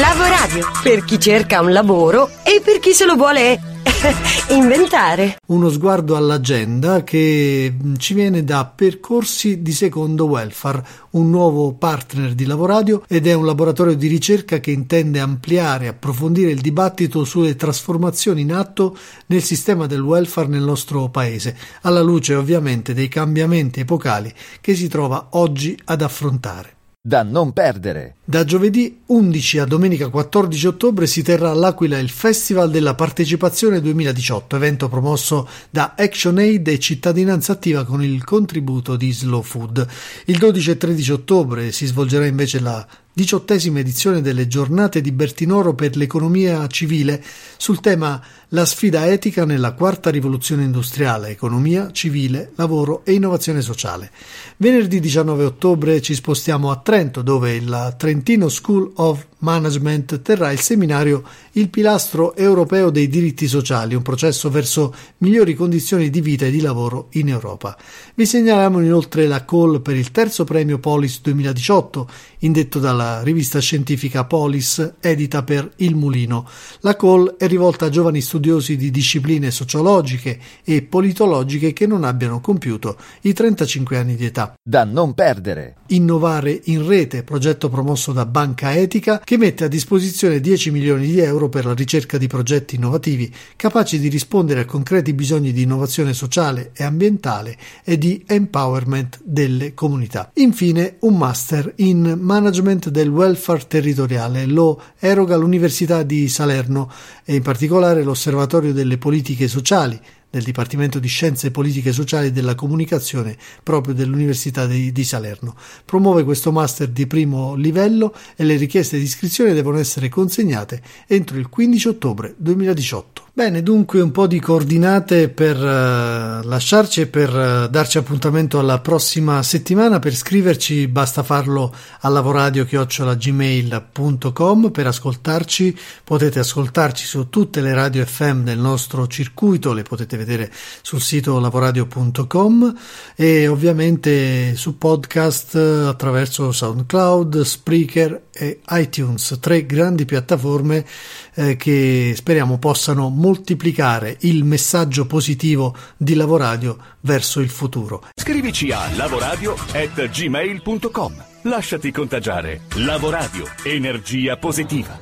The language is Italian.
Lavoradio, per chi cerca un lavoro e per chi se lo vuole inventare. Uno sguardo all'agenda che ci viene da Percorsi di Secondo Welfare, un nuovo partner di Lavoradio ed è un laboratorio di ricerca che intende ampliare e approfondire il dibattito sulle trasformazioni in atto nel sistema del welfare nel nostro paese, alla luce ovviamente dei cambiamenti epocali che si trova oggi ad affrontare da non perdere. Da giovedì 11 a domenica 14 ottobre si terrà all'Aquila il Festival della Partecipazione 2018, evento promosso da ActionAid e Cittadinanza Attiva con il contributo di Slow Food. Il 12 e 13 ottobre si svolgerà invece la diciottesima edizione delle giornate di Bertinoro per l'economia civile sul tema La sfida etica nella quarta rivoluzione industriale, economia civile, lavoro e innovazione sociale. Venerdì 19 ottobre ci spostiamo a Trento dove il Trentino School of Management terrà il seminario Il pilastro europeo dei diritti sociali, un processo verso migliori condizioni di vita e di lavoro in Europa. Vi segnaliamo inoltre la call per il terzo premio Polis 2018, indetto dalla rivista scientifica Polis, edita per Il Mulino. La call è rivolta a giovani studiosi di discipline sociologiche e politologiche che non abbiano compiuto i 35 anni di età. Da non perdere. Innovare in rete, progetto promosso da Banca Etica, che mette a disposizione 10 milioni di euro per la ricerca di progetti innovativi capaci di rispondere a concreti bisogni di innovazione sociale e ambientale e di empowerment delle comunità. Infine, un master in management del welfare territoriale lo eroga l'Università di Salerno e in particolare l'Osservatorio delle politiche sociali del Dipartimento di Scienze Politiche Sociali e della Comunicazione proprio dell'Università di, di, Salerno. Promuove questo master di primo livello e le richieste di iscrizione devono essere consegnate entro il 15 ottobre 2018. Bene, dunque un po' di coordinate per uh, lasciarci e per uh, darci appuntamento alla prossima settimana. Per scriverci basta farlo a lavoradio-gmail.com per ascoltarci. Potete ascoltarci su tutte le radio FM del nostro circuito, le potete vedere sul sito lavoradio.com e ovviamente su podcast attraverso SoundCloud, Spreaker e iTunes, tre grandi piattaforme eh, che speriamo possano moltiplicare il messaggio positivo di Lavoradio verso il futuro. Scrivici a lavoradio@gmail.com. Lasciati contagiare. Lavoradio, energia positiva.